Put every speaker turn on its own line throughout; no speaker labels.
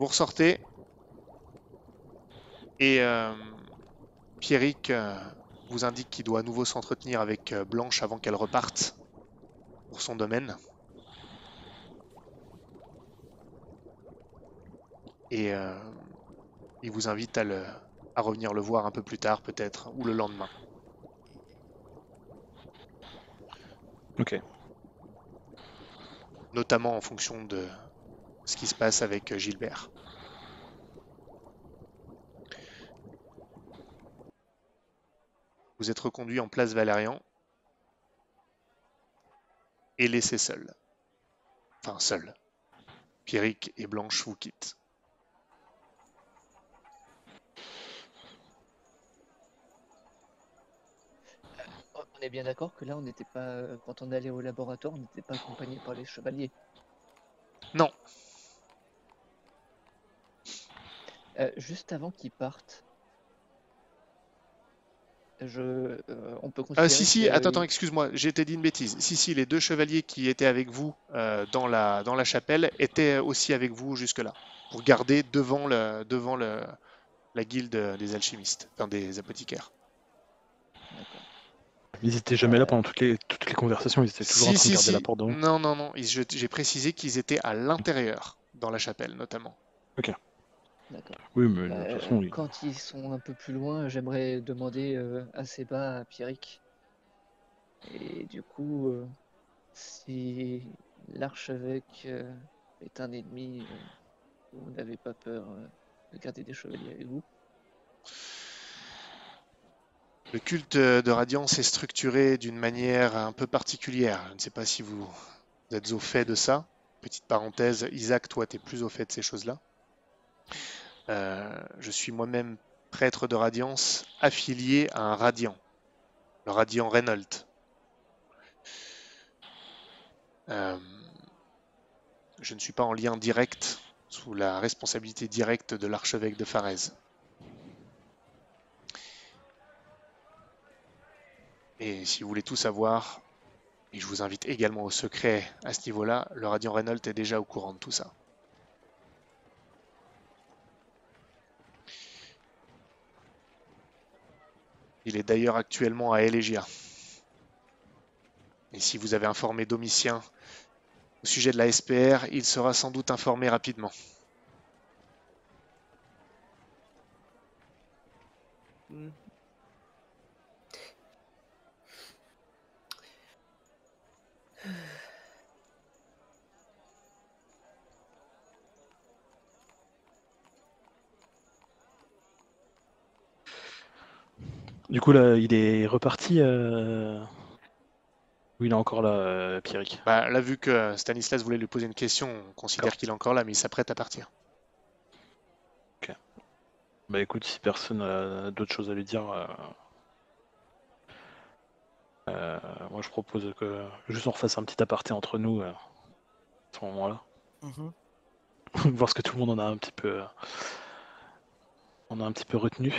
Vous ressortez. Et euh, Pierrick euh, vous indique qu'il doit à nouveau s'entretenir avec euh, Blanche avant qu'elle reparte pour son domaine. Et euh, il vous invite à, le- à revenir le voir un peu plus tard peut-être, ou le lendemain.
Ok.
notamment en fonction de ce qui se passe avec euh, Gilbert. Vous êtes reconduit en place Valérian et laissé seul. Enfin, seul. Pierrick et Blanche vous quittent.
On est bien d'accord que là, on n'était pas. euh, Quand on allait au laboratoire, on n'était pas accompagné par les chevaliers?
Non.
Euh, juste avant qu'ils partent, je, euh, on peut considérer
Ah, si, si,
que-
attends, attends, excuse-moi, j'ai été dit une bêtise. Si, si, les deux chevaliers qui étaient avec vous euh, dans, la, dans la chapelle étaient aussi avec vous jusque-là, pour garder devant, le, devant le, la guilde des alchimistes, enfin des apothicaires.
Ils étaient jamais là pendant toutes les, toutes les conversations, ils étaient toujours en train de garder la porte.
Non, non, non, j'ai précisé qu'ils étaient à l'intérieur, dans la chapelle notamment.
D'accord.
Oui, mais de
Euh,
toute façon, ils-
Quand ils sont un peu plus loin, j'aimerais demander euh, assez bas à Pierrick. Et du coup, euh, si l'archevêque euh, est un ennemi, euh, vous n'avez pas peur euh, de garder des chevaliers avec vous?
Le culte de Radiance est structuré d'une manière un peu particulière. Je ne sais pas si vous êtes au fait de ça. Petite parenthèse, Isaac, toi, tu es plus au fait de ces choses-là? Euh, je suis moi-même prêtre de Radiance affilié à un Radiant, le Radiant Reynolds. Euh, je ne suis pas en lien direct, sous la responsabilité directe de l'archevêque de Farez. Et si vous voulez tout savoir, et je vous invite également au secret à ce niveau-là, le Radiant Reynolds est déjà au courant de tout ça. Il est d'ailleurs actuellement à Elegia. Et si vous avez informé Domitien au sujet de la SPR, il sera sans doute informé rapidement.
Du coup, là, il est reparti. euh, Ou il est encore là, euh, Pierrick?
Bah, là, vu que Stanislas voulait lui poser une question, on considère qu'il est encore là, mais il s'apprête à partir.
Bah écoute, si personne n'a d'autres choses à lui dire, euh, euh, moi je propose que juste on refasse un petit aparté entre nous euh, à ce moment-là.
Mhm.
Voir ce que tout le monde en a un petit peu, euh, on a un petit peu retenu.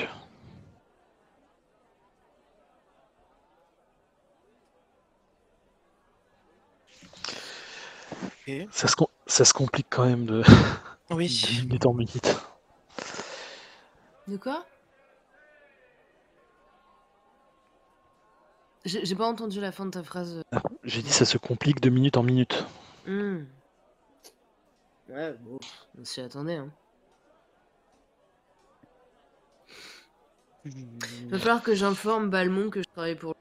Ça se, ça se complique quand même de, minute en minute.
De quoi? J'ai pas entendu la fin de ta phrase.
J'ai dit ça se complique de minute en minute.
Hmm. Ouais, bon, on s'y attendait. Hein. Va falloir que j'informe Balmont que je travaille pour lui.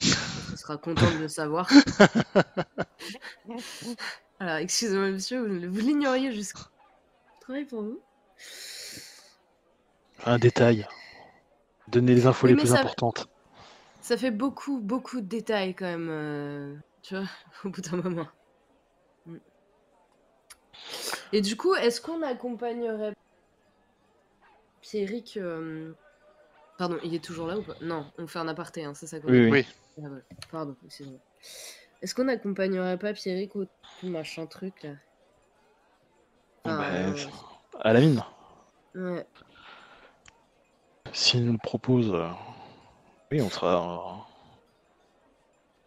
Il sera content de le savoir. Alors, excusez-moi, monsieur, vous, vous l'ignoriez jusqu'à. Je travaille pour vous.
Un détail. Donner les infos
Oui,
les
mais
plus
ça-
importantes.
Ça fait beaucoup, beaucoup de détails quand même. euh, tu vois, au bout d'un moment. Et du coup, est-ce qu'on accompagnerait Pierrick euh, Pardon, il est toujours là ou pas? Non, on fait un aparté, hein, c'est ça qu'on
Oui, oui.
Oui.
Ah, voilà. Pardon, excusez-moi. Est-ce qu'on accompagnerait pas Pierrick au tout machin truc là? Enfin,
Bah,
euh,
À la mine.
ouais.
S'il nous le propose, euh, oui, on sera. euh,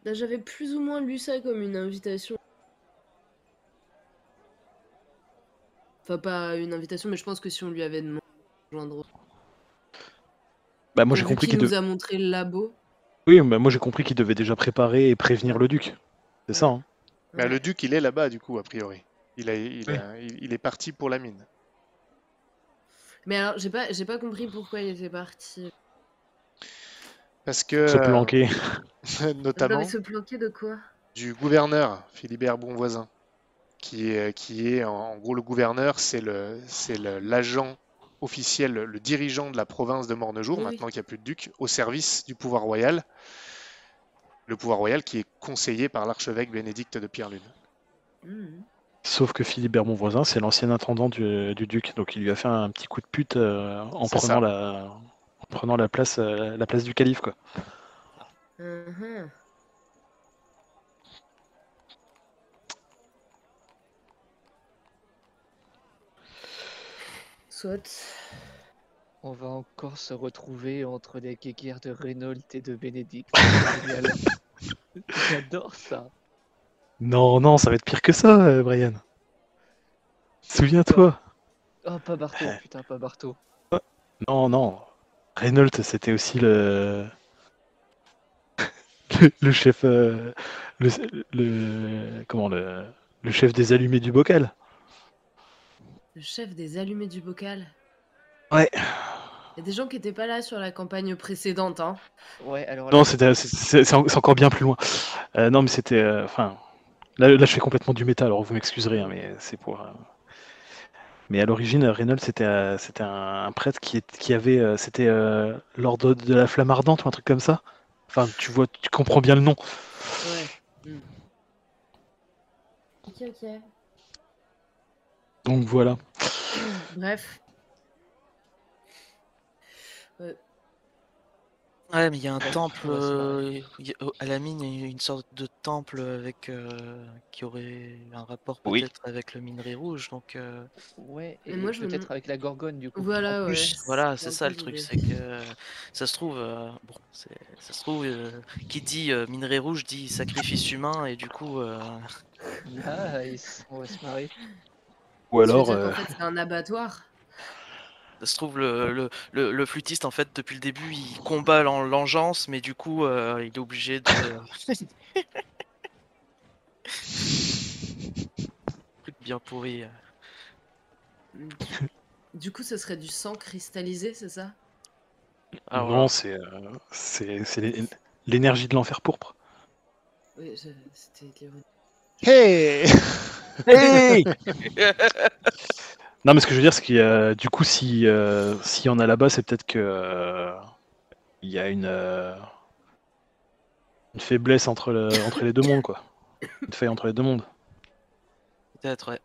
Là, j'avais plus ou moins lu ça comme une invitation. Enfin, pas une invitation, mais je pense que si on lui avait demandé de rejoindre.
Bah, moi j'ai compris
qu'il nous
de-
a montré le labo.
Oui, bah, moi j'ai compris qu'il devait déjà préparer et prévenir le duc. C'est ça, hein
Mais
Ouais.
le duc, il est là-bas, du coup, a priori. Il, a, il, a- il- il est parti pour la mine.
Mais alors, j'ai pas, j'ai pas compris pourquoi il était parti.
Parce que,
Se
euh,
planquer.
notamment,
Il se planquer de quoi?
du gouverneur, Philibert Bonvoisin, qui est, qui est en, en gros le gouverneur, c'est le, c'est le- l'agent officiel, le dirigeant de la province de Mornejour,
Oui, oui.
maintenant qu'il n'y a plus de duc, au service du pouvoir royal. Le pouvoir royal qui est conseillé par l'archevêque Bénédicte de Pierre-Lune.
Mhm.
Sauf que Philibert Bonvoisin, c'est l'ancien intendant du, du duc, donc il lui a fait un petit coup de pute euh, en, prenant
ça.
la, en prenant la place, euh, la place du calife, quoi.
Mhm. Soit.
On va encore se retrouver entre les guéguerres de Renault et de Bénédicte. J'adore ça.
Non, non, ça va être pire que ça, euh, Brian. Souviens-toi.
Oh, pas Barto, putain, pas Barto.
Non, non. Reynolds, c'était aussi le... le, le chef... euh, le, le- Comment le... Le chef des allumés du bocal.
Le chef des allumés du bocal.
Ouais.
Il y a des gens qui étaient pas là sur la campagne précédente, hein.
Ouais, alors
Non,
là,
c'était, c'est, c'est- c'est en- c'est encore bien plus loin. Euh, non, mais c'était... euh, Enfin... là, là, je fais complètement du métal, alors vous m'excuserez, hein, mais c'est pour... euh, Mais à l'origine, Reynolds, c'était, euh, c'était un, un prêtre qui, est- qui avait... euh, c'était euh, l'ordre de la flamme ardente ou un truc comme ça. Enfin, tu vois, tu comprends bien le nom.
Ouais. Mm. Ok, ok.
Donc voilà.
Bref.
Ouais, mais il y a un temple euh, il y a- à la mine, il y a une sorte de temple avec euh, qui aurait un rapport
Oui.
peut-être avec le minerai rouge. Donc euh,
ouais, et
Mais moi,
peut-être avec la Gorgone, du coup.
Voilà, ouais.
voilà,
c'est
ça le truc, c'est que ça se trouve, euh, bon, ça se trouve, euh, qui dit euh, minerai rouge dit sacrifice humain et du coup, euh,
Nice, on va se marrer.
Ou alors... euh,
qu'en fait, c'est un abattoir
ça se trouve le, le, le, le flûtiste en fait depuis le début il combat l'en- l'engeance, mais du coup euh, il est obligé de truc bien pourri.
Du coup, ce serait du sang cristallisé, c'est ça?
Alors,
non, c'est, euh, c'est, c'est l'é- l'énergie de l'enfer pourpre.
Oui, je- c'était de l'ironie.
Hey
Hey non, mais ce que je veux dire, c'est qu'il y a, du coup, si, euh, s'il y en a là-bas, c'est peut-être que euh, il y a une, euh, une faiblesse entre, le- entre les deux mondes, quoi. Une faille entre les deux mondes.
Peut-être, ouais.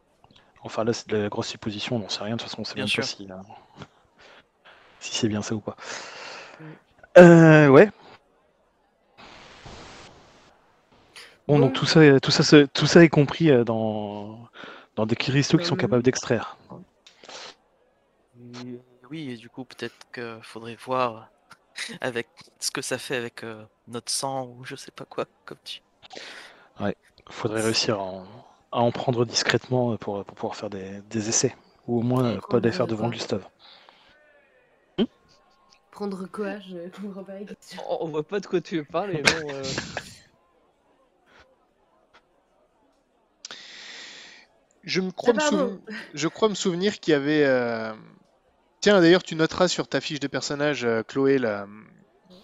Enfin, là, c'est de la grosse supposition, on n'en sait rien. De toute façon, on sait
Bien
même
sûr.
pas si, euh, si c'est bien ça ou pas.
Mm.
Euh, ouais. Bon,
Bon.
donc tout ça, tout ça, tout ça est compris euh, dans, dans des cristaux qui sont
Euh,
capables d'extraire.
Et Oui, et du coup, peut-être qu'il faudrait voir avec ce que ça fait avec euh, notre sang ou je sais pas quoi, comme tu.
Faudrait réussir à en, à en prendre discrètement euh, pour, pour pouvoir faire des, des essais. Ou au moins euh, pas les faire
de
devant Gustave.
Prendre quoi Je comprends pas.
On, on voit pas de quoi tu veux parler, bon. euh,
Je me crois,
Ah,
me,
pardon.
souven- je crois me souvenir qu'il y avait. euh, Tiens, d'ailleurs, tu noteras sur ta fiche de personnage, euh, Chloé, la-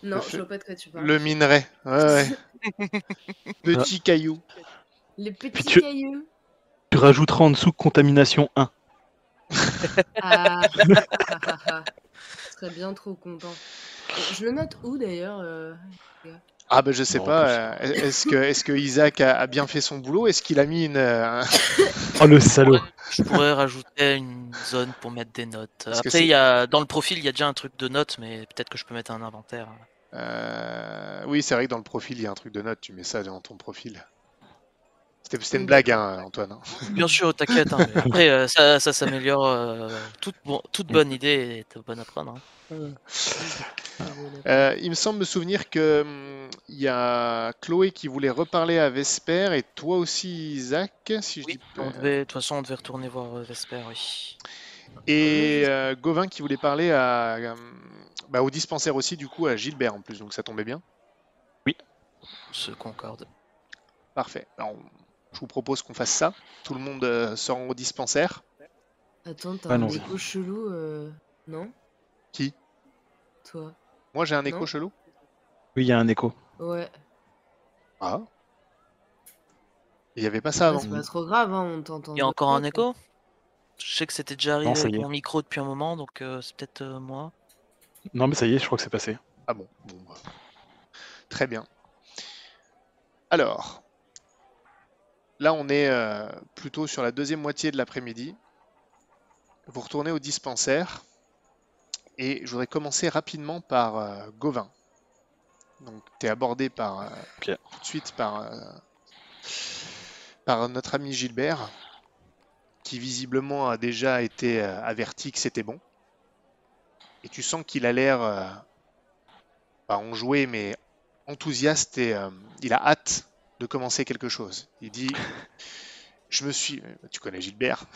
Non,
fait-
je vois pas de quoi tu parles.
le minerai. Ouais, ouais. Petit caillou.
Les petits
tu-
cailloux.
Tu rajouteras en dessous contamination 1.
Ah, je serais bien trop content. Je le note où d'ailleurs euh,
Ah ben je sais pas. euh, Est-ce que, est-ce que Isaac a, a bien fait son boulot? Est-ce qu'il a mis une, euh,
Oh le salaud
Je pourrais rajouter une zone pour mettre des notes.
Parce que
Après, il y a dans le profil, il y a déjà un truc de notes, mais peut-être que je peux mettre un inventaire.
euh, Oui, c'est vrai que dans le profil, il y a un truc de note. Tu mets ça dans ton profil. C'était c'était une
Oui,
blague, hein, Antoine. hein.
Bien sûr, t'inquiète. hein, après, euh, ça, ça s'améliore. euh, toute, bon- toute bonne idée est bonne à prendre. hein.
Euh, il me semble me souvenir que il y a Chloé qui voulait reparler à Vesper et toi aussi Isaac, si je
Oui,
dis
on
pas-
devait, de toute façon, on devait retourner voir Vesper, oui.
Et euh, Gauvin qui voulait parler à, euh, bah, au dispensaire aussi, du coup à Gilbert en plus, donc ça tombait bien.
Se concorde.
Parfait. Alors, je vous propose qu'on fasse ça. Tout le monde euh, se rend au dispensaire.
Attends, t'as
Ah
un écho chelou, euh, non?
Qui?
Toi.
Moi j'ai un écho
Non?
chelou?
Oui, il y a un écho.
Ouais.
Ah. Il n'y avait pas ça
Bah,
avant.
c'est pas trop grave, hein, on t'entend.
Il y a encore un écho? Je sais que c'était déjà arrivé
Non, ça
avec
y est.
mon micro depuis un moment, donc euh, c'est peut-être euh, moi.
Non, mais ça y est, je crois que c'est passé.
Ah bon, bon, bah. Très bien. Alors, là on est euh, plutôt sur la deuxième moitié de l'après-midi. Vous retournez au dispensaire et je voudrais commencer rapidement par euh, Gauvin. Donc tu es abordé par, euh, tout de suite par, par notre ami Gilbert qui visiblement a déjà été averti que c'était bon. Et tu sens qu'il a l'air pas enjoué, mais enthousiaste et il a hâte de commencer quelque chose. Il dit Je me suis. Tu connais Gilbert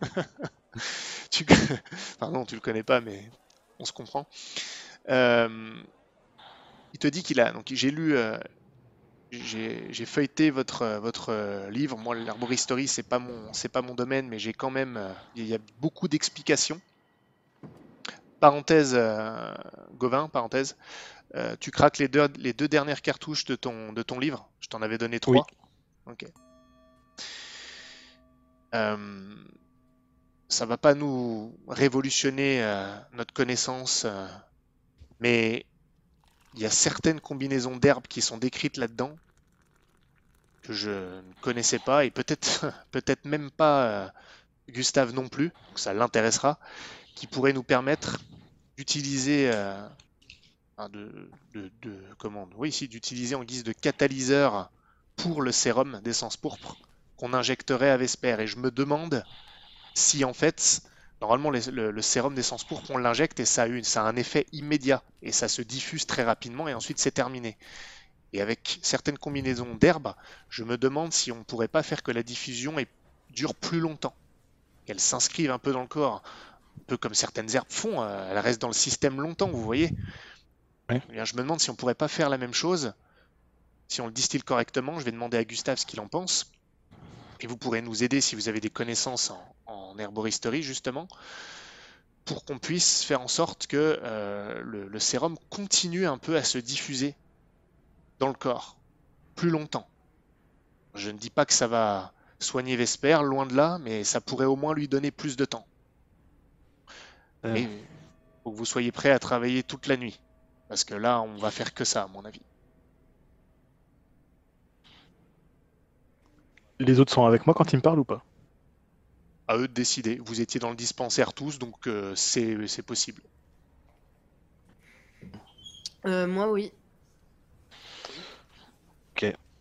tu... Enfin, non, tu le connais pas, mais on se comprend. Euh, Il te dit qu'il a. Donc, j'ai lu. euh, J'ai feuilleté votre, votre livre. Moi, l'herboristerie, c'est pas mon, c'est pas mon domaine, mais j'ai quand même. euh, Il y a beaucoup d'explications. Parenthèse, Gauvin, parenthèse. Euh, tu craques les deux, les deux dernières cartouches de ton, de ton livre. Je t'en avais donné trois. Ok. Euh, ça va pas nous révolutionner euh, notre connaissance, mais il y a certaines combinaisons d'herbes qui sont décrites là-dedans que je ne connaissais pas et peut-être peut-être même pas Gustave non plus, donc ça l'intéressera, qui pourraient nous permettre d'utiliser de, de, de- oui ici d'utiliser en guise de catalyseur pour le sérum d'essence pourpre qu'on injecterait à Vesper. Et je me demande si en fait normalement le, sérum d'essence pourpre on l'injecte et ça a, une, ça a un effet immédiat. Et ça se diffuse très rapidement et ensuite c'est terminé. Et avec certaines combinaisons d'herbes je me demande si on pourrait pas faire que la diffusion dure plus longtemps. Qu'elle s'inscrive un peu dans le corps. Un peu comme certaines herbes font euh, elles restent dans le système longtemps vous voyez
Ouais.
Eh bien, je me demande si on pourrait pas faire la même chose si on le distille correctement je vais demander à Gustave ce qu'il en pense et vous pourrez nous aider si vous avez des connaissances en, en herboristerie, justement, pour qu'on puisse faire en sorte que euh, le, le sérum continue un peu à se diffuser dans le corps plus longtemps. Je ne dis pas que ça va soigner Vesper, loin de là, mais ça pourrait au moins lui donner plus de temps.
Euh,
Et faut que vous soyez prêts à travailler toute la nuit, parce que là, on va faire que ça, à mon avis.
Les autres sont avec moi quand ils me parlent ou pas?
À eux de décider. Vous étiez dans le dispensaire tous, donc euh, c'est possible.
Euh, moi, oui.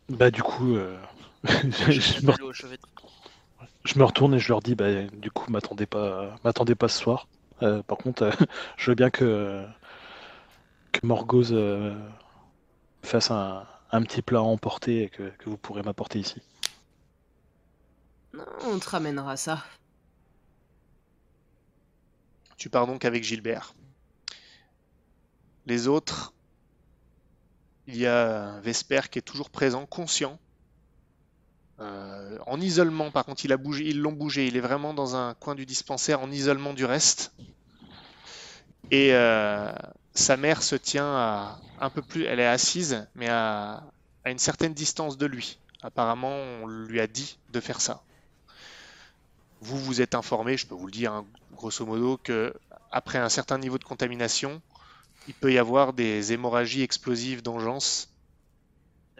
Bah du coup, euh, je,
Je
me, je me retourne et je leur dis, bah du coup, m'attendez pas, m'attendez pas ce soir. Euh, par contre, euh, je veux bien que que Morgose euh, fasse un, un petit plat à emporter et que, que vous pourrez m'apporter ici.
Non, on te ramènera ça.
Tu pars donc avec Gilbert. Les autres, il y a Vesper qui est toujours présent, conscient. Euh, en isolement, par contre, il a bougé, ils l'ont bougé. Il est vraiment dans un coin du dispensaire, en isolement du reste. Et euh, sa mère se tient à un peu plus, elle est assise, mais à, à une certaine distance de lui. Apparemment, on lui a dit de faire ça. Vous vous êtes informé, je peux vous le dire, hein, grosso modo, que après un certain niveau de contamination, il peut y avoir des hémorragies explosives d'engeance.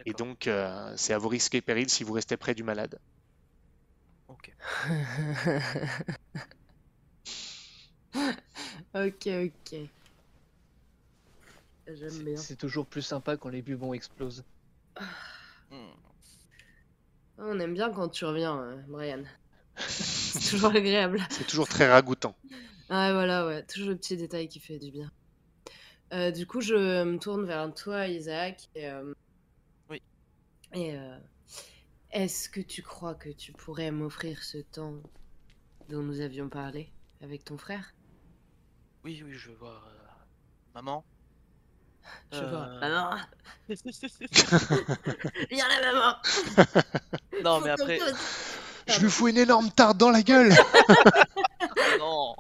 Et donc, euh, c'est à vos risques et périls si vous restez près du malade.
Ok.
ok, ok. J'aime bien.
C'est toujours plus sympa quand les bubons explosent.
Hmm.
On aime bien quand tu reviens, euh, Brian. C'est toujours agréable.
C'est toujours très ragoûtant.
Ouais, voilà, ouais. Toujours le petit détail qui fait du bien. Euh, du coup, je me tourne vers toi, Isaac. Et, euh,
Oui.
Et euh, est-ce que tu crois que tu pourrais m'offrir ce temps dont nous avions parlé avec ton frère?
Oui, oui, je veux voir. Maman
Je vois.
Euh,
Maman Viens là, maman
Non, mais après.
Je lui fous une énorme tarte dans la gueule.
Non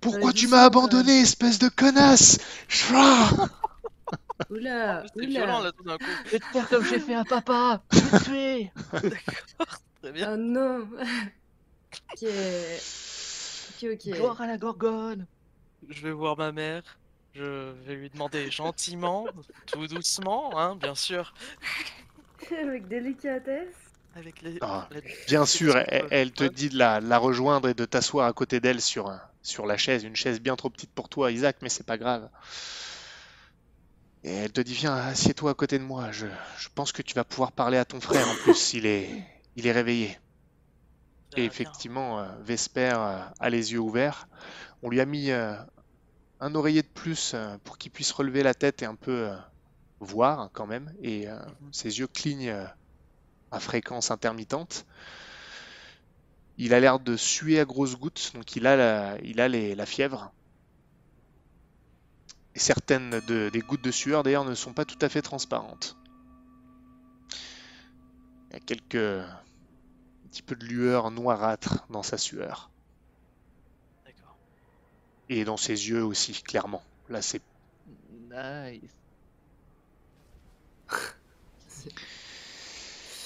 Pourquoi tu m'as abandonné, espèce de connasse?
Oula,
C'est
oula.
violent là tout d'un coup.
Je vais te faire comme j'ai fait à papa Je vais te tuer
Très bien.
Oh non Ok. Ok, ok.
Gloire à la gorgone
Je vais voir ma mère. Je vais lui demander gentiment, tout doucement, hein, bien sûr.
Avec délicatesse.
Avec les.
Ah,
la-
Bien
les
sûr, elle, elle te dit de la, la rejoindre et de t'asseoir à côté d'elle sur, un- sur la chaise, une chaise bien trop petite pour toi, Isaac, mais c'est pas grave. Et elle te dit, viens, assieds-toi à côté de moi. Je, je pense que tu vas pouvoir parler à ton frère en plus, il est, il est réveillé. Et effectivement, euh, Vesper euh, a les yeux ouverts. On lui a mis euh, un oreiller de plus pour qu'il puisse relever la tête et un peu voir hein, quand même. Et euh, ses yeux clignent à fréquence intermittente. Il a l'air de suer à grosses gouttes, donc il a la, il a les- la fièvre. Et certaines de- des gouttes de sueur d'ailleurs ne sont pas tout à fait transparentes. Il y a quelques petit peu de lueur noirâtre dans sa sueur.
D'accord.
Et dans ses yeux aussi, clairement. Là, c'est
Nice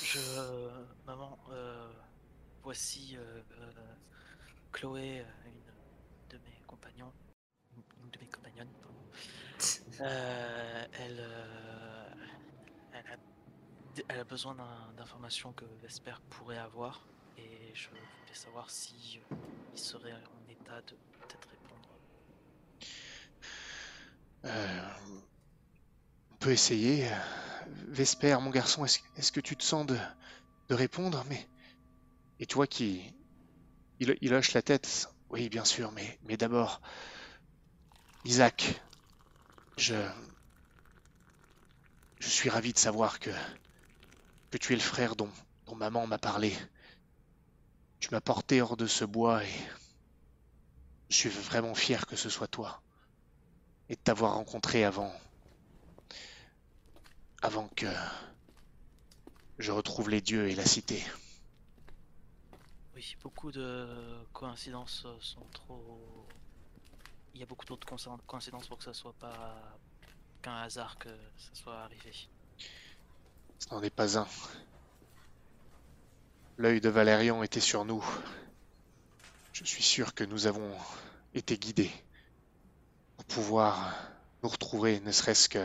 Je. Maman, euh, voici euh, euh, Chloé, une de mes compagnons. Une de mes compagnonnes, pardon. Euh, elle, euh, elle a besoin d'informations que Vesper pourrait avoir. Et je voulais savoir si euh, il serait en état de peut-être répondre.
Euh, on peut essayer. Vesper, mon garçon, est-ce que tu te sens de, répondre? Mais et tu vois qu'il il, il hoche la tête. Oui, bien sûr, mais mais d'abord, Isaac, je je suis ravi de savoir que que tu es le frère dont maman m'a parlé. Tu m'as porté hors de ce bois et je suis vraiment fier que ce soit toi et de t'avoir rencontré avant avant que je retrouve les dieux et la cité.
Oui, beaucoup de coïncidences sont trop. Il y a beaucoup trop de coïncid- coïncidences pour que ça soit pas qu'un hasard que ça soit arrivé.
Ce n'en est pas un. L'œil de Valérian était sur nous. Je suis sûr que nous avons été guidés pour pouvoir nous retrouver, ne serait-ce que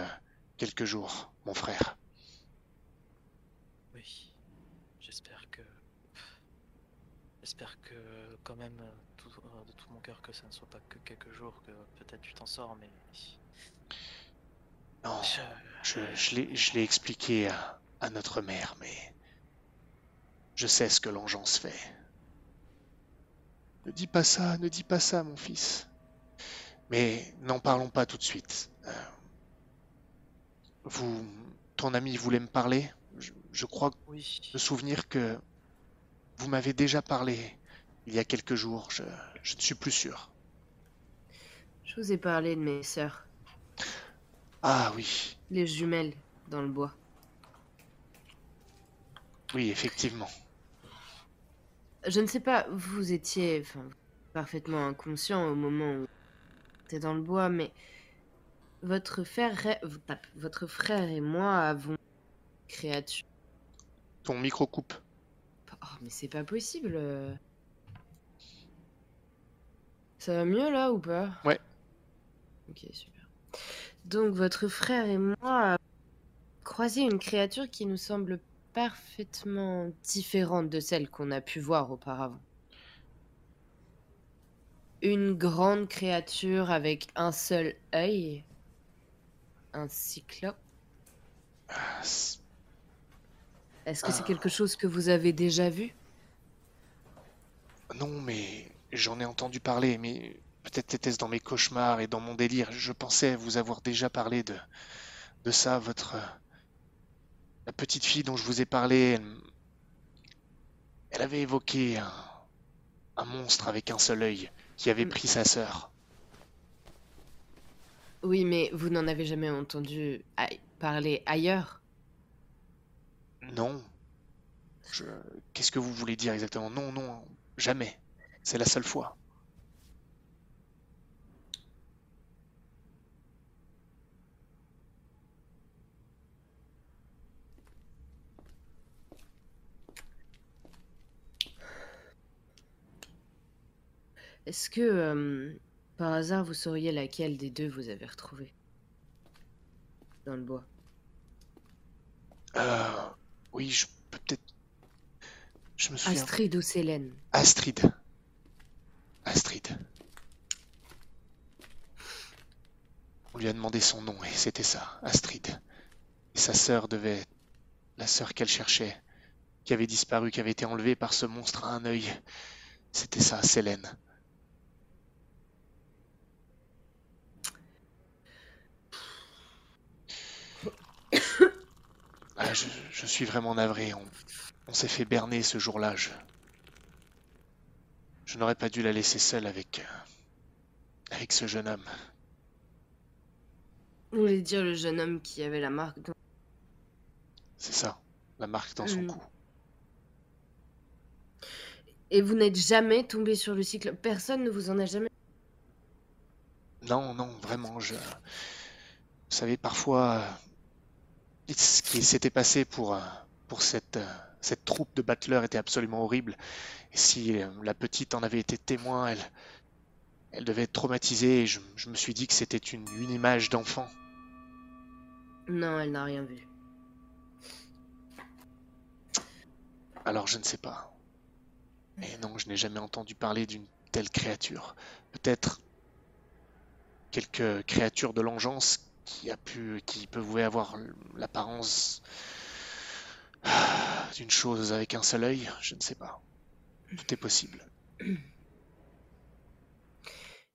quelques jours, mon frère.
Oui, j'espère que. J'espère que quand même euh, tout- de tout mon cœur que ça ne soit pas que quelques jours, que peut-être tu t'en sors, mais.
Non,
Je-
l'ai- je l'ai expliqué à, à notre mère, mais je sais ce que l'engeance fait. Ne dis pas ça, ne dis pas ça, mon fils. Mais n'en parlons pas tout de suite. Euh, vous, ton ami voulait me parler. Je, je crois
Oui,
me souvenir que vous m'avez déjà parlé il y a quelques jours. Je, je ne suis plus sûr.
Je vous ai parlé de mes sœurs,
Ah oui,
les jumelles dans le bois.
Oui, effectivement.
Je ne sais pas, vous étiez enfin, parfaitement inconscient au moment où t'es dans le bois, mais votre frère, votre frère et moi avons une créature.
Ton micro coupe.
Oh, mais c'est pas possible. Ça va mieux là ou pas?
Ouais.
Ok, super. Donc votre frère et moi avons croisé une créature qui nous semble parfaitement différente de celle qu'on a pu voir auparavant. Une grande créature avec un seul œil. Un cyclope. Est-ce que c'est
Ah.
quelque chose que vous avez déjà vu?
Non, mais j'en ai entendu parler, mais Peut-être était-ce dans mes cauchemars et dans mon délire. Je pensais vous avoir déjà parlé de, de ça, votre... La petite fille dont je vous ai parlé, elle, elle avait évoqué un, un monstre avec un seul œil qui avait
Mm.
pris sa sœur.
Oui, mais vous n'en avez jamais entendu parler ailleurs?
Non. Je... Qu'est-ce que vous voulez dire exactement? Non, non, jamais. C'est la seule fois.
Est-ce que, euh, par hasard, vous sauriez laquelle des deux vous avez retrouvé Dans le bois.
Euh, oui, je peux peut-être. Je me souviens.
Astrid ou Célène
Astrid. Astrid. On lui a demandé son nom et c'était ça, Astrid. Et sa sœur devait être la sœur qu'elle cherchait, qui avait disparu, qui avait été enlevée par ce monstre à un œil. C'était ça, Célène. Ah, je, je suis vraiment navré. On, on s'est fait berner ce jour-là. Je, je n'aurais pas dû la laisser seule avec, euh, avec ce jeune homme.
Vous voulez dire le jeune homme qui avait la marque dans-
C'est ça, la marque dans son
Mm.
cou.
Et vous n'êtes jamais tombé sur le cycle Personne ne vous en a jamais...
Non, non, vraiment, je... Vous savez, parfois, ce qui s'était passé pour, euh, pour cette, euh, cette troupe de battleurs était absolument horrible. Et si euh, la petite en avait été témoin, elle, elle devait être traumatisée et je, je me suis dit que c'était une, une image d'enfant.
Non, elle n'a rien vu.
Alors je ne sais pas. Et non, je n'ai jamais entendu parler d'une telle créature. Peut-être quelques créatures de l'engeance qui a pu, qui pouvaient avoir l'apparence d'une chose avec un seul œil. Je ne sais pas. Tout est possible.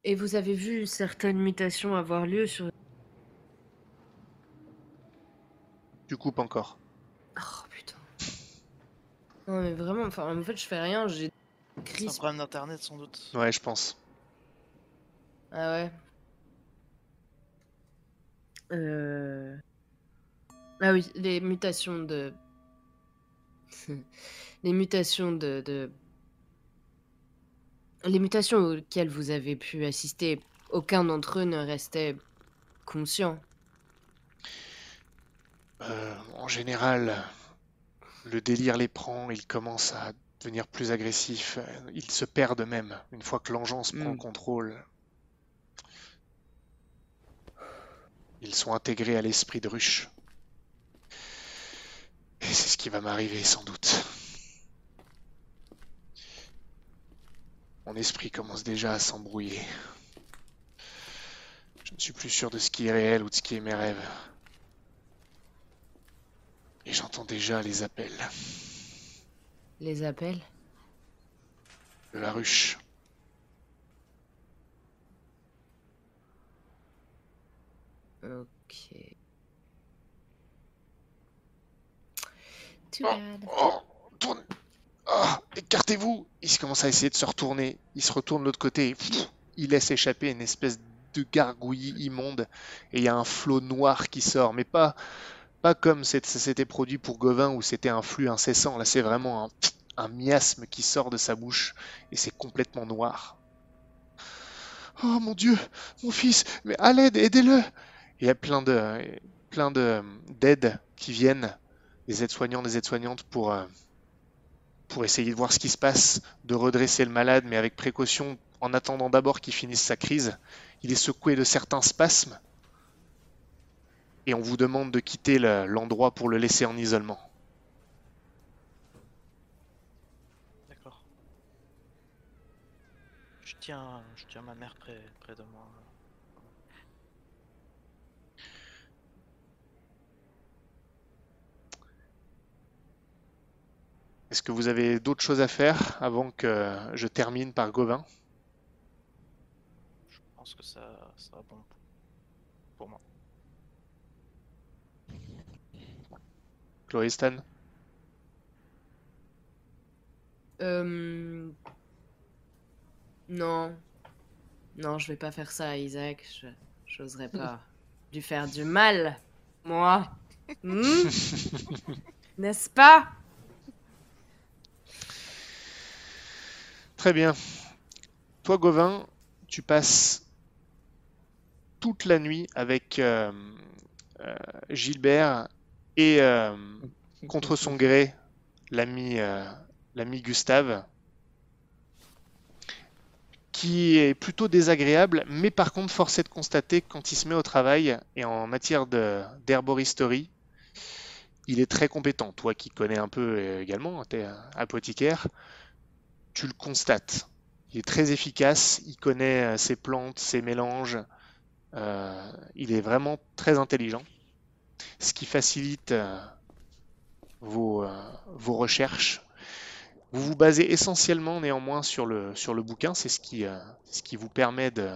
Et vous avez vu certaines mutations avoir lieu sur...
Tu coupes encore.
Oh putain. Non mais vraiment, enfin en fait je fais rien, j'ai...
C'est un problème d'internet sans doute.
Ouais, je pense.
Ah ouais. Euh... Ah oui, les mutations de... les mutations de, de... Les mutations auxquelles vous avez pu assister, aucun d'entre eux ne restait conscient.
Euh, en général, le délire les prend, ils commencent à devenir plus agressifs, ils se perdent même une fois que l'engeance prend le
Mm.
contrôle. Ils sont intégrés à l'esprit de ruche. Et c'est ce qui va m'arriver sans doute. Mon esprit commence déjà à s'embrouiller. Je ne suis plus sûr de ce qui est réel ou de ce qui est mes rêves. Et j'entends déjà les appels
Les appels?
De la ruche.
Ok. Too
Oh.
bad.
Oh, tourne. Ah, écartez-vous. Il commence à essayer de se retourner. Il se retourne de l'autre côté. et pff, il laisse échapper une espèce de gargouillis immonde. Et il y a un flot noir qui sort. Mais pas, pas comme s'était produit pour Gauvin où c'était un flux incessant. Là, c'est vraiment un, un miasme qui sort de sa bouche. Et c'est complètement noir. Oh mon Dieu, mon fils, mais à l'aide, aidez-le. Il y a plein de, plein de d'aides qui viennent des aides-soignants, des aides-soignantes pour, euh, pour essayer de voir ce qui se passe, de redresser le malade, mais avec précaution, en attendant d'abord qu'il finisse sa crise. Il est secoué de certains spasmes. Et on vous demande de quitter le- l'endroit pour le laisser en isolement.
D'accord. Je tiens, je tiens ma mère près, près de moi.
Est-ce que vous avez d'autres choses à faire avant que je termine par Gauvin?
Pense que ça sera bon pour moi.
Chloé Stan?
Euh, Non. Non, je vais pas faire ça, Isaac. Je j'oserais pas lui faire du mal, moi. Hmm? N'est-ce pas?
Très bien. Toi, Gauvin, tu passes toute la nuit avec euh, euh, Gilbert et euh, contre son gré l'ami Gustave, qui est plutôt désagréable, mais par contre, force est de constater que quand il se met au travail et en matière d'herboristerie, il est très compétent. Toi qui connais un peu également, tu es apothicaire, tu le constates. Il est très efficace, il connaît euh, ses plantes, ses mélanges, euh, il est vraiment très intelligent, ce qui facilite euh, vos, recherches. Vous vous basez essentiellement néanmoins sur le, bouquin, c'est ce qui, vous permet de,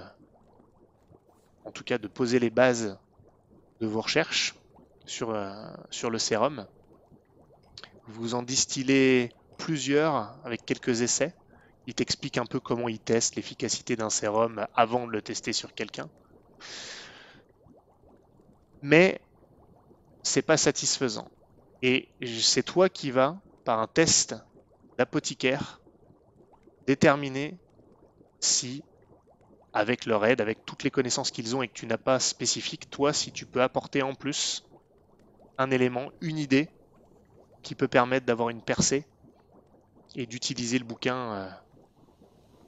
en tout cas, de poser les bases de vos recherches sur le sérum. Vous en distillez plusieurs avec quelques essais. Il t'explique un peu comment il teste l'efficacité d'un sérum avant de le tester sur quelqu'un. Mais c'est pas satisfaisant. Et c'est toi qui vas, par un test d'apothicaire, déterminer si, avec leur aide, avec toutes les connaissances qu'ils ont et que tu n'as pas spécifique, toi, si tu peux apporter en plus un élément, une idée qui peut permettre d'avoir une percée et d'utiliser le bouquin, euh,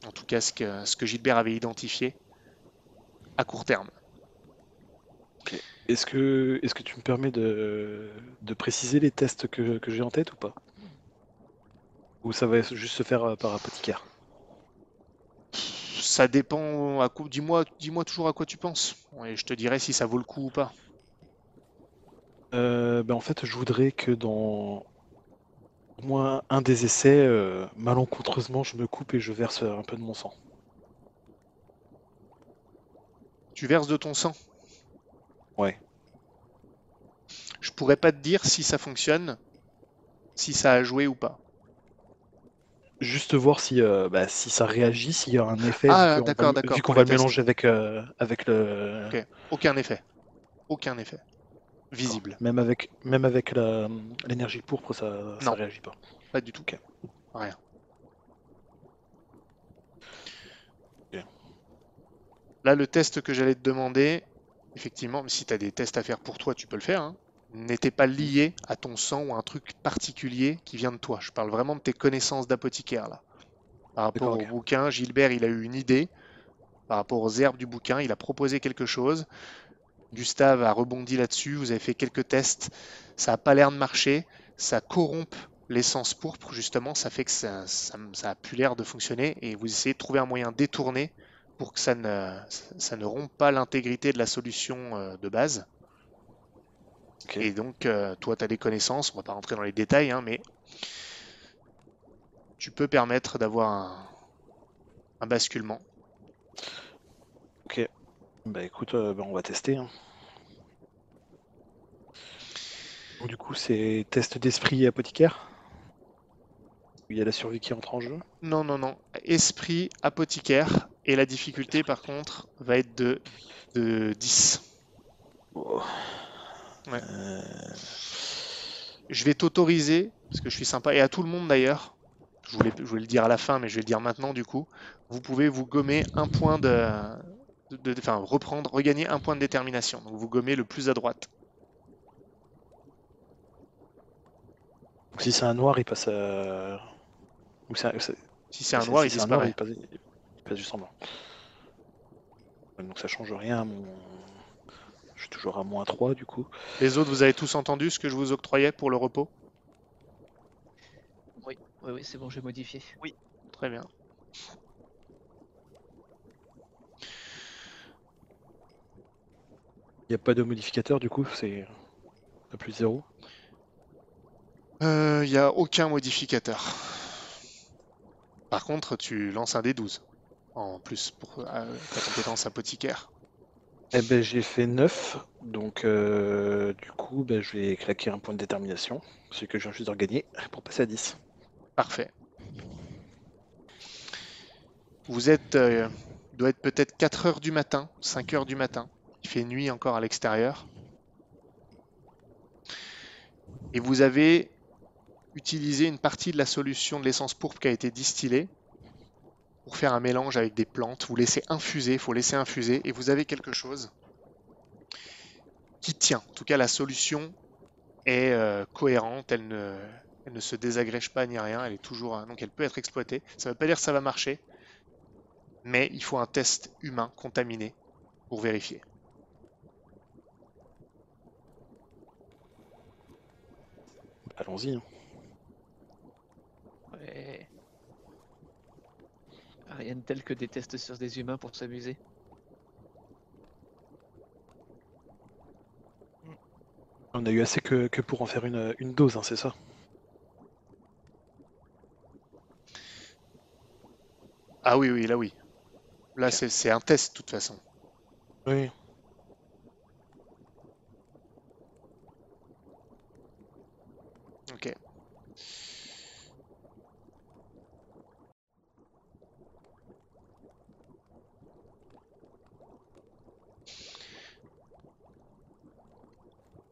en tout cas ce que, ce que Gilbert avait identifié, à court terme.
Est-ce que, est-ce que tu me permets de, de préciser les tests que, que j'ai en tête ou pas? Ou ça va juste se faire euh, par apothicaire?
Ça dépend. À dis-moi, dis-moi toujours à quoi tu penses, et je te dirai si ça vaut le coup ou pas.
Euh, ben en fait, je voudrais que dans moins un des essais, euh, malencontreusement, je me coupe et je verse un peu de mon sang.
Tu verses de ton sang?
Ouais.
Je pourrais pas te dire si ça fonctionne, si ça a joué ou pas.
Juste voir si, euh, bah, si ça réagit, s'il y a un effet,
Ah,
vu qu'on
d'accord,
va,
d'accord,
vu qu'on va le mélanger avec, euh, avec le.
Ok. Aucun effet. Aucun effet. Visible.
Même avec, même avec la- l'énergie pourpre, ça, ça
Non.
réagit pas.
Pas du tout. Rien. Là, le test que j'allais te demander, effectivement, mais si tu as des tests à faire pour toi, tu peux le faire, hein, n'était pas lié à ton sang ou à un truc particulier qui vient de toi. Je parle vraiment de tes connaissances d'apothicaire, là. Par rapport au bouquin, Gilbert, il a eu une idée. Par rapport aux herbes du bouquin, il a proposé quelque chose. Gustave a rebondi là-dessus. Vous avez fait quelques tests. Ça n'a pas l'air de marcher. Ça corrompt l'essence pourpre, justement. Ça fait que ça, ça, ça a plus l'air de fonctionner. Et vous essayez de trouver un moyen détourné pour que ça ne, ça ne rompe pas l'intégrité de la solution euh, de base. Et donc, euh, toi, tu as des connaissances. On va pas rentrer dans les détails, hein, mais tu peux permettre d'avoir un, un basculement.
Bah écoute, euh, bah, on va tester. hein. Du coup, c'est test d'esprit et apothicaire Il y a la survie qui entre en jeu?
Non, non, non. Esprit apothicaire. Et la difficulté, par contre, va être de, de 10.
Oh.
Ouais.
Euh,
Je vais t'autoriser, parce que je suis sympa, et à tout le monde d'ailleurs, je voulais, je voulais le dire à la fin, mais je vais le dire maintenant du coup, vous pouvez vous gommer un point de... de- de- Enfin, reprendre, regagner un point de détermination. Donc vous gommez le plus à droite.
Donc si c'est un noir, il passe à... Ou c'est un-
Si c'est un
si-
noir,
si
il
c'est un noir,
disparaît.
il passe, il passe juste en blanc. Donc ça change rien à mon... Je suis toujours à moins 3 du coup.
Les autres, vous avez tous entendu ce que je vous octroyais pour le repos?
Oui, oui, oui, c'est bon, j'ai modifié.
Très bien.
Il n'y a pas de modificateur du coup, c'est plus 0.
Il n'y a aucun modificateur. Par contre, tu lances un D12. en plus pour euh, ta compétence apothicaire
Eh ben, j'ai fait 9, donc euh, du coup, ben, je vais claquer un point de détermination, celui que viens juste de gagner, pour passer à 10.
Parfait. Vous êtes, euh, doit être peut-être 4 heures du matin, 5 heures du matin. Il fait nuit encore à l'extérieur. Et vous avez utilisé une partie de la solution de l'essence pourpre qui a été distillée pour faire un mélange avec des plantes. Vous laissez infuser, il faut laisser infuser, et vous avez quelque chose qui tient. En tout cas, la solution est euh, cohérente, elle ne, elle ne se désagrège pas ni rien, elle est toujours, donc elle peut être exploitée. Ça ne veut pas dire que ça va marcher, mais il faut un test humain contaminé pour vérifier.
Allons-y. hein.
Ouais. Rien de tel que des tests sur des humains pour s'amuser.
On a eu assez que, que pour en faire une, une dose, hein, c'est ça?
Ah oui, oui, là oui. Là, c'est c'est un test de toute façon.
Oui.
Ok.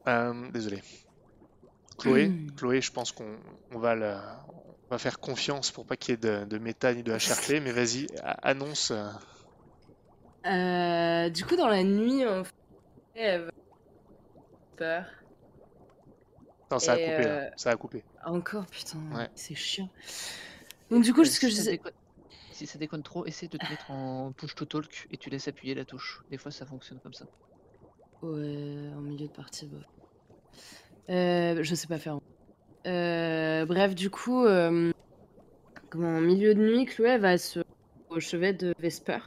Euh, désolé. Chloé,
Hmm.
Chloé, je pense qu'on on va, la- on va faire confiance pour pas qu'il y ait de, de méta ni de HRP, mais vas-y, annonce. euh,
Euh, du coup, dans la nuit, on fait peur.
Non, ça a coupé
euh,
Ça a coupé.
Encore, putain,
Ouais.
c'est chiant. Donc du coup, ce que
si
je
déconne- Si ça déconne trop, essaie de te mettre en push to talk et tu laisses appuyer la touche. Des fois, ça fonctionne comme ça.
Ouais, en milieu de partie, bof. Euh, je sais pas faire. Euh, bref, du coup, euh, comment, milieu de nuit, Chloé va se au chevet de Vesper.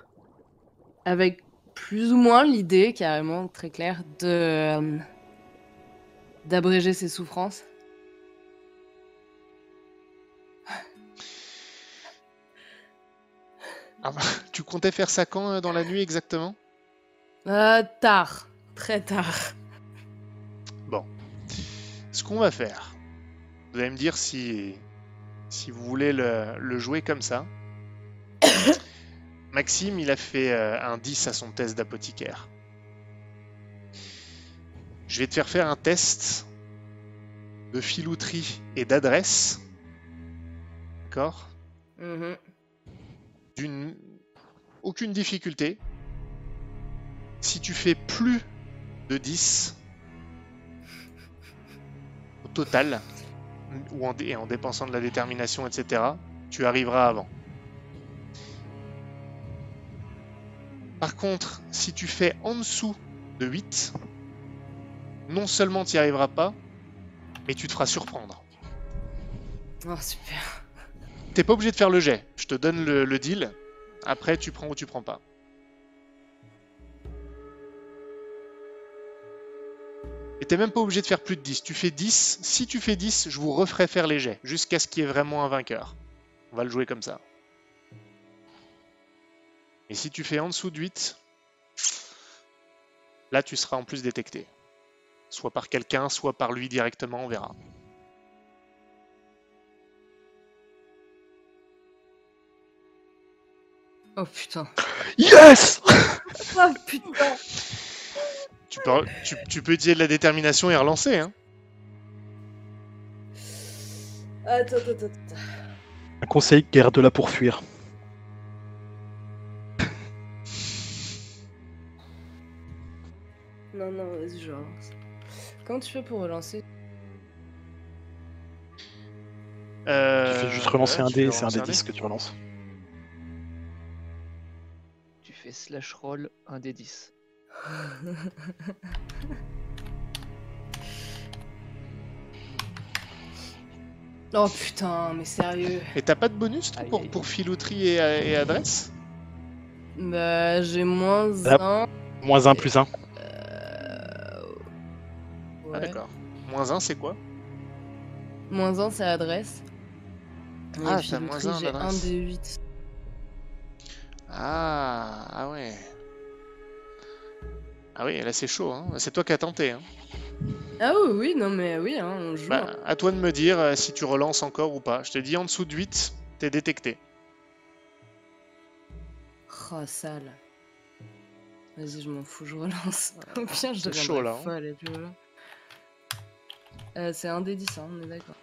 Avec plus ou moins l'idée, carrément, très claire, de euh, d'abréger ses souffrances.
Ah, tu comptais faire ça quand dans la nuit exactement?
Tard, très tard.
Ce qu'on va faire, vous allez me dire si, si vous voulez le, le jouer comme ça. Maxime, il a fait euh, un 10 à son test d'apothicaire. Je vais te faire faire un test de filouterie et d'adresse. D'accord?
Mhm.
D'une aucune difficulté. Si tu fais plus de 10 au total, ou en, et en dépensant de la détermination, etc., tu arriveras avant. Par contre, si tu fais en dessous de 8, non seulement tu n'y arriveras pas, mais tu te feras surprendre.
Oh, super.
T'es pas obligé de faire le jet. Je te donne le, le deal. Après, tu prends ou tu prends pas. T'es même pas obligé de faire plus de 10. Tu fais 10. Si tu fais 10, je vous referai faire les jets. Jusqu'à ce qu'il y ait vraiment un vainqueur. On va le jouer comme ça. Et si tu fais en dessous de 8, là tu seras en plus détecté. Soit par quelqu'un, soit par lui directement, on verra.
Oh putain.
Yes
Oh putain.
Tu peux, tu, tu peux utiliser de la détermination et relancer. Hein.
Attends, attends.
Un conseil, garde là pour fuir.
Non, non, vas-y, je relance. Comment tu fais pour relancer?
Tu
Euh,
fais juste relancer
ouais,
un
tu
dé, c'est un dé 10 que tu relances.
Tu fais slash roll un des 10.
Oh putain, mais sérieux.
Et t'as pas de bonus toi, pour, pour filouterie et, et adresse?
Bah, j'ai moins
Ah.
1.
Moins 1 plus 1.
Euh...
Ah
ouais.
d'accord. Moins 1 c'est quoi?
Moins 1, c'est adresse.
Ah, t'as moins un en
j'ai 1
adresse.
des 8.
Ah Ah, ah ouais. Ah oui, là c'est chaud, hein. C'est toi qui as tenté. Hein.
Ah oui, oui, non mais oui, hein, on joue.
Bah, à toi de me dire euh, si tu relances encore ou pas. Je te dis en dessous de 8, t'es détecté.
Oh, sale. Vas-y, je m'en fous, je relance. Au pire, je
chaud, là, hein.
folle et puis voilà. Euh, c'est un des 10, hein, on est d'accord.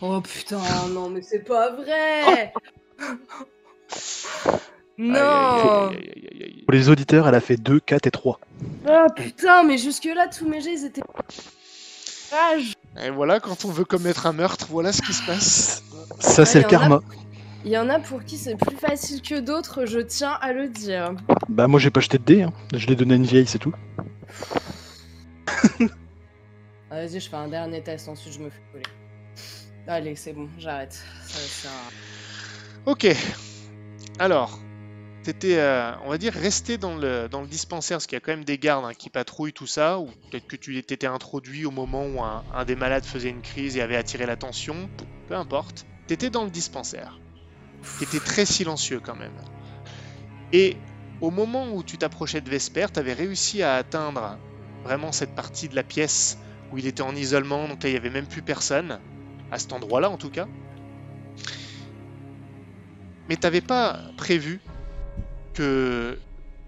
Oh putain, non mais c'est pas vrai Non
Aïe, aïe, aïe, aïe, aïe, aïe.
Pour les auditeurs, elle a fait 2, 4 et 3.
Ah putain, mais jusque-là, tous mes jets, ils étaient... Rage
Et voilà, quand on veut commettre un meurtre, voilà ce qui se passe.
Ça, c'est
Ouais,
le karma.
Il y en a pour qui c'est plus facile que d'autres, je tiens à le dire.
Bah, moi, j'ai pas jeté de dés. hein. Je l'ai donné à une vieille, c'est tout.
Ah, Vas-y, je fais un dernier test, ensuite je me fais coller. Allez, c'est bon, j'arrête. Ça, ça...
Ok. Alors, t'étais, euh, on va dire, resté dans le, dispensaire, parce qu'il y a quand même des gardes hein, qui patrouillent tout ça, ou peut-être que tu t'étais introduit au moment où un, des malades faisait une crise et avait attiré l'attention, peu- importe. T'étais dans le dispensaire, qui était très silencieux quand même. Et au moment où tu t'approchais de Vesper, t'avais réussi à atteindre vraiment cette partie de la pièce où il était en isolement, donc là il n'y avait même plus personne, à cet endroit-là en tout cas. Mais t'avais pas prévu que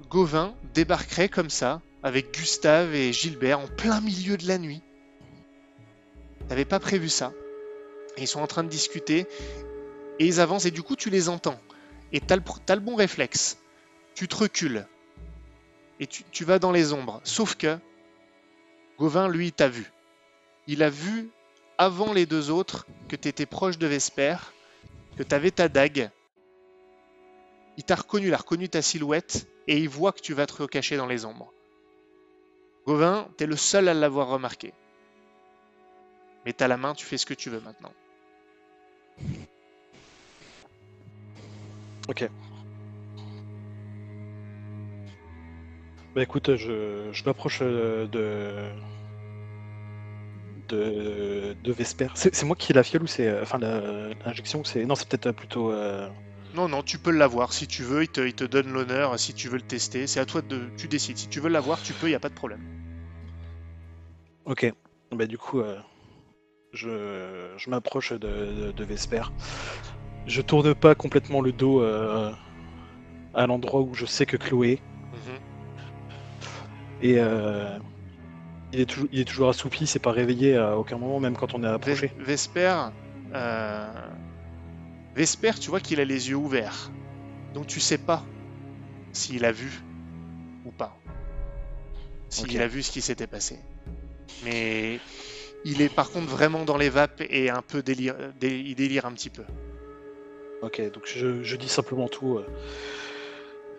Gauvin débarquerait comme ça, avec Gustave et Gilbert en plein milieu de la nuit. T'avais pas prévu ça. Ils sont en train de discuter, et ils avancent, et du coup tu les entends. Et t'as le, pr- t'as le bon réflexe. Tu te recules. Et tu, tu vas dans les ombres. Sauf que Gauvin, lui, t'a vu. Il a vu, avant les deux autres, que t'étais proche de Vesper, que t'avais ta dague, il t'a reconnu, il a reconnu ta silhouette et il voit que tu vas te recacher dans les ombres. Gauvin, t'es le seul à l'avoir remarqué. Mais t'as la main, tu fais ce que tu veux maintenant.
Ok. Bah écoute, je, m'approche euh, de... de. de Vesper. C'est moi qui ai la fiole ou c'est. euh, Enfin, l'injection ou c'est. Non, c'est peut-être euh, plutôt.
Non, non, tu peux l'avoir si tu veux, il te, il te donne l'honneur si tu veux le tester. C'est à toi de. Tu décides. Si tu veux l'avoir, tu peux, il n'y a pas de problème.
Ok. Bah du coup, euh, je, je m'approche de, de, de Vesper. Je tourne pas complètement le dos euh, à l'endroit où je sais que Chloé est.
Mhm.
Et euh, il, est toujours, il est toujours assoupi, c'est pas réveillé à aucun moment, même quand on est approché.
Ves- Vesper, Vesper, tu vois qu'il a les yeux ouverts. Donc tu sais pas s'il a vu ou pas. S'il a vu ce qui s'était passé. Mais il est par contre vraiment dans les vapes et un peu délire, dé- il délire un petit peu.
Ok, donc je, je dis simplement tout. euh,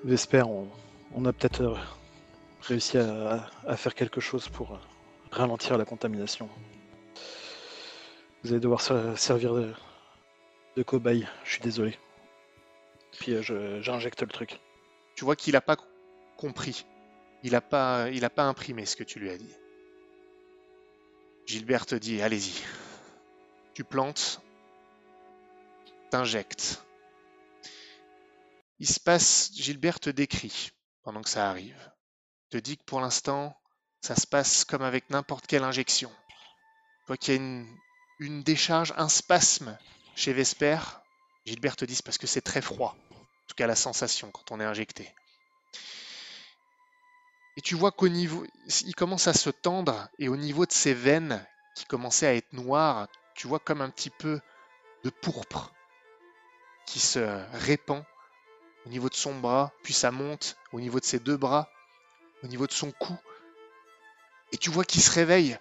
Vesper, on, on a peut-être euh, réussi à, à faire quelque chose pour euh, ralentir la contamination. Vous allez devoir se- servir de, de cobaye, je suis désolé. Puis euh, je- j'injecte le truc.
Tu vois qu'il a pas compris. Il a pas, il a pas imprimé ce que tu lui as dit. Gilbert te dit, allez-y. Tu plantes, t'injectes. Il se passe, Gilbert te décrit pendant que ça arrive. Te dit que pour l'instant, ça se passe comme avec n'importe quelle injection. Tu vois qu'il y a une, une décharge, un spasme chez Vesper. Gilbert te dit parce que c'est très froid. En tout cas, la sensation quand on est injecté. Et tu vois qu'au niveau, il commence à se tendre et au niveau de ses veines qui commençaient à être noires, tu vois comme un petit peu de pourpre qui se répand au niveau de son bras, puis ça monte au niveau de ses deux bras, au niveau de son cou. Et tu vois qu'il se réveille.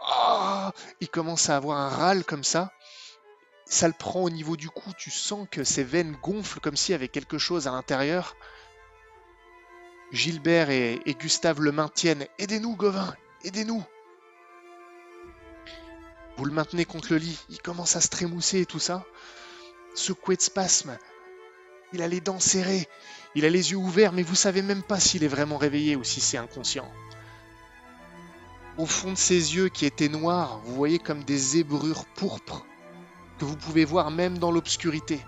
Ah il commence à avoir un râle comme ça. Ça le prend au niveau du cou. Tu sens que ses veines gonflent comme s'il y avait quelque chose à l'intérieur. Gilbert et, Gustave le maintiennent. Aidez-nous, Gauvin, aidez-nous. Vous le maintenez contre le lit. Il commence à se trémousser et tout ça. Secoué de spasmes. Il a les dents serrées. Il a les yeux ouverts, mais vous savez même pas s'il est vraiment réveillé ou si c'est inconscient. Au fond de ses yeux qui étaient noirs, vous voyez comme des zébrures pourpres que vous pouvez voir même dans l'obscurité,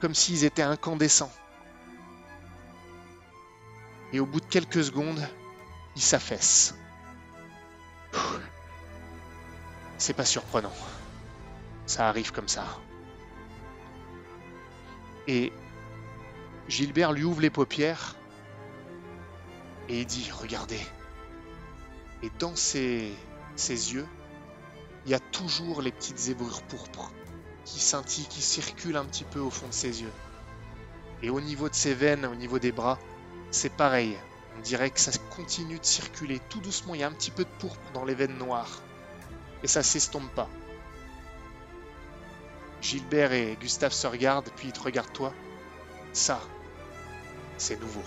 comme s'ils étaient incandescents. Et au bout de quelques secondes, il s'affaisse. C'est pas surprenant. Ça arrive comme ça. Et Gilbert lui ouvre les paupières et il dit Regardez. Et dans ses, ses yeux, il y a toujours les petites zébrures pourpres qui scintillent, qui circulent un petit peu au fond de ses yeux. Et au niveau de ses veines, au niveau des bras, c'est pareil. On dirait que ça continue de circuler tout doucement. Il y a un petit peu de pourpre dans les veines noires. Et ça s'estompe pas. Gilbert et Gustave se regardent, puis ils te regardent toi. Ça, c'est nouveau.